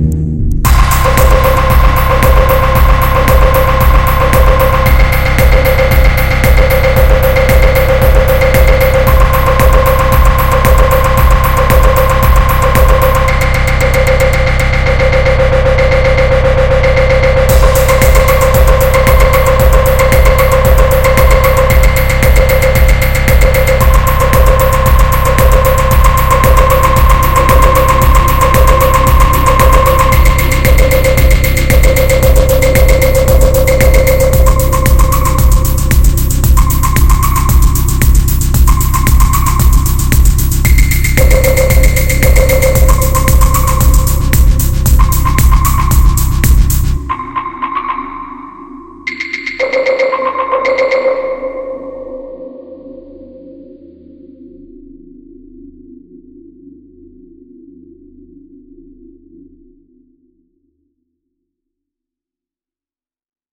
you you.